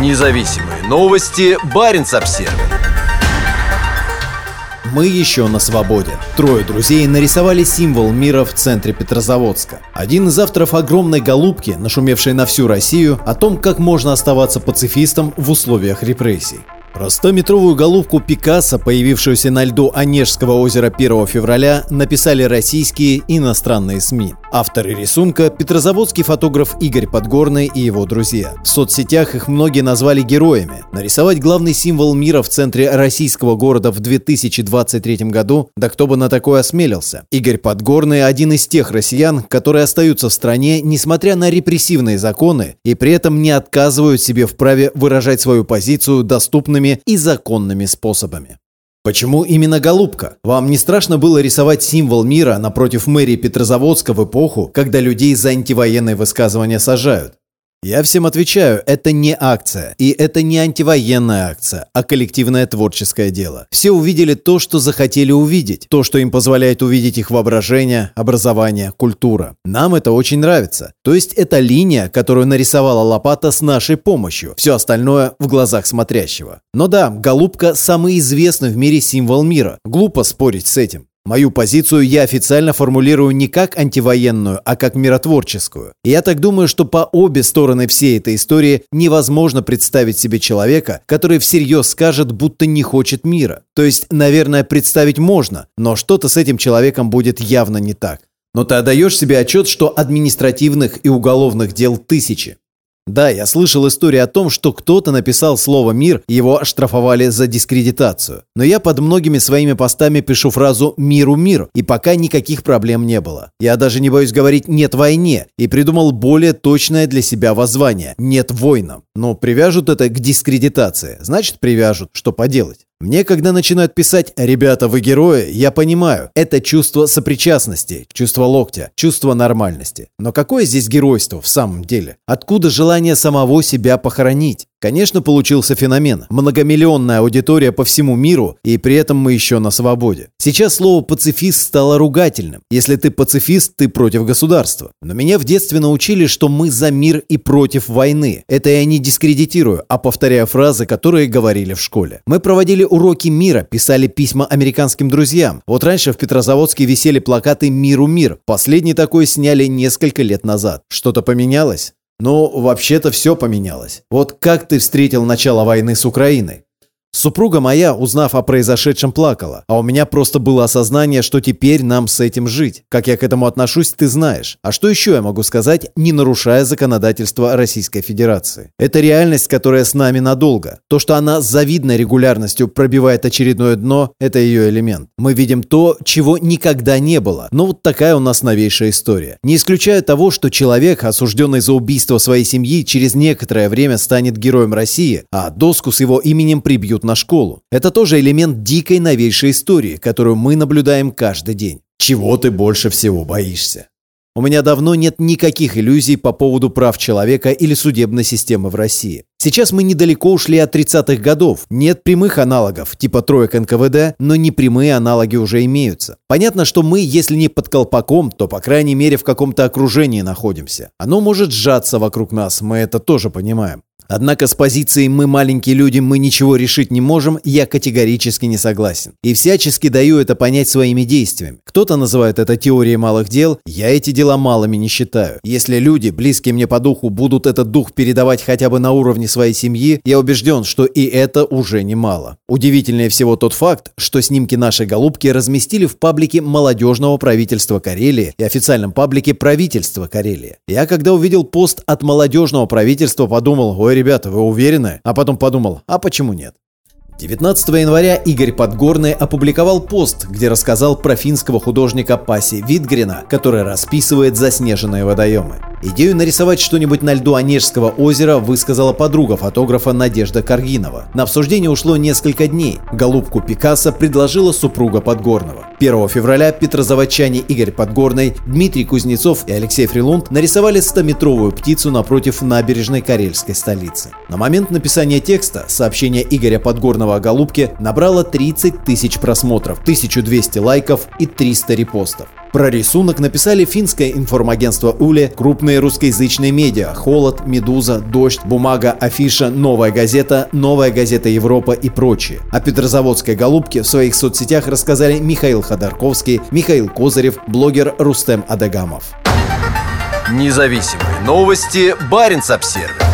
Независимые новости. Барин обсерва мы еще на свободе. Трое друзей нарисовали символ мира в центре Петрозаводска. Один из авторов огромной голубки, нашумевшей на всю Россию, о том, как можно оставаться пацифистом в условиях репрессий. Про 100-метровую головку Пикассо, появившуюся на льду Онежского озера 1 февраля, написали российские и иностранные СМИ. Авторы рисунка – петрозаводский фотограф Игорь Подгорный и его друзья. В соцсетях их многие назвали героями. Нарисовать главный символ мира в центре российского города в 2023 году, да кто бы на такое осмелился. Игорь Подгорный – один из тех россиян, которые остаются в стране, несмотря на репрессивные законы, и при этом не отказывают себе в праве выражать свою позицию доступными легальными и законными способами. Почему именно голубка? Вам не страшно было рисовать символ мира напротив мэрии Петрозаводска в эпоху, когда людей за антивоенные высказывания сажают? Я всем отвечаю, это не акция. И это не антивоенная акция, а коллективное творческое дело. Все увидели то, что захотели увидеть. То, что им позволяет увидеть их воображение, образование, культура. Нам это очень нравится. То есть это линия, которую нарисовала Лопата с нашей помощью. Все остальное в глазах смотрящего. Но да, голубка самый известный в мире символ мира. Глупо спорить с этим. Мою позицию я официально формулирую не как антивоенную, а как миротворческую. И я так думаю, что по обе стороны всей этой истории невозможно представить себе человека, который всерьез скажет, будто не хочет мира. То есть, наверное, представить можно, но что-то с этим человеком будет явно не так. Но ты отдаешь себе отчет, что административных и уголовных дел тысячи. Да, я слышал историю о том, что кто-то написал слово «мир», его оштрафовали за дискредитацию. Но я под многими своими постами пишу фразу «миру мир», и пока никаких проблем не было. Я даже не боюсь говорить «нет войне», и придумал более точное для себя воззвание «нет войнам». Но привяжут это к дискредитации, значит привяжут, что поделать. Мне, когда начинают писать «ребята, вы герои», я понимаю, это чувство сопричастности, чувство локтя, чувство нормальности. Но какое здесь геройство в самом деле? Откуда желание самого себя похоронить? Конечно, получился феномен. Многомиллионная аудитория по всему миру, и при этом мы еще на свободе. Сейчас слово «пацифист» стало ругательным. Если ты пацифист, ты против государства. Но меня в детстве научили, что мы за мир и против войны. Это я не дискредитирую, а повторяю фразы, которые говорили в школе. Мы проводили уроки мира, писали письма американским друзьям. Вот раньше в Петрозаводске висели плакаты «Миру мир». Последний такой сняли несколько лет назад. Что-то поменялось? Ну, вообще-то все поменялось. Вот как ты встретил начало войны с Украиной? Супруга моя, узнав о произошедшем, плакала, а у меня просто было осознание, что теперь нам с этим жить. Как я к этому отношусь, ты знаешь. А что еще я могу сказать, не нарушая законодательство Российской Федерации? Это реальность, которая с нами надолго. То, что она с завидной регулярностью пробивает очередное дно, это ее элемент. Мы видим то, чего никогда не было. Но вот такая у нас новейшая история. Не исключая того, что человек, осужденный за убийство своей семьи, через некоторое время станет героем России, а доску с его именем прибьют на школу. Это тоже элемент дикой новейшей истории, которую мы наблюдаем каждый день. Чего ты больше всего боишься? У меня давно нет никаких иллюзий по поводу прав человека или судебной системы в России. Сейчас мы недалеко ушли от 30-х годов. Нет прямых аналогов, типа троек НКВД, но непрямые аналоги уже имеются. Понятно, что мы, если не под колпаком, то, по крайней мере, в каком-то окружении находимся. Оно может сжаться вокруг нас, мы это тоже понимаем. Однако с позицией «мы маленькие люди, мы ничего решить не можем» я категорически не согласен. И всячески даю это понять своими действиями. Кто-то называет это теорией малых дел, я эти дела малыми не считаю. Если люди, близкие мне по духу, будут этот дух передавать хотя бы на уровне своей семьи, я убежден, что и это уже немало. Удивительнее всего тот факт, что снимки нашей голубки разместили в паблике молодежного правительства Карелии и официальном паблике правительства Карелии. Я когда увидел пост от молодежного правительства, подумал, ой, ребята, вы уверены? А потом подумал, а почему нет? 19 января Игорь Подгорный опубликовал пост, где рассказал про финского художника Паси Витгрина, который расписывает заснеженные водоемы. Идею нарисовать что-нибудь на льду Онежского озера высказала подруга фотографа Надежда Каргинова. На обсуждение ушло несколько дней. Голубку Пикассо предложила супруга Подгорного. 1 февраля петрозаводчане Игорь Подгорный, Дмитрий Кузнецов и Алексей Фрилунд нарисовали 100-метровую птицу напротив набережной карельской столицы. На момент написания текста сообщение Игоря Подгорного подробного о голубке набрало 30 тысяч просмотров, 1200 лайков и 300 репостов. Про рисунок написали финское информагентство Уле, крупные русскоязычные медиа «Холод», «Медуза», «Дождь», «Бумага», «Афиша», «Новая газета», «Новая газета Европа» и прочие. О Петрозаводской голубке в своих соцсетях рассказали Михаил Ходорковский, Михаил Козырев, блогер Рустем Адагамов. Независимые новости. Барин обсервис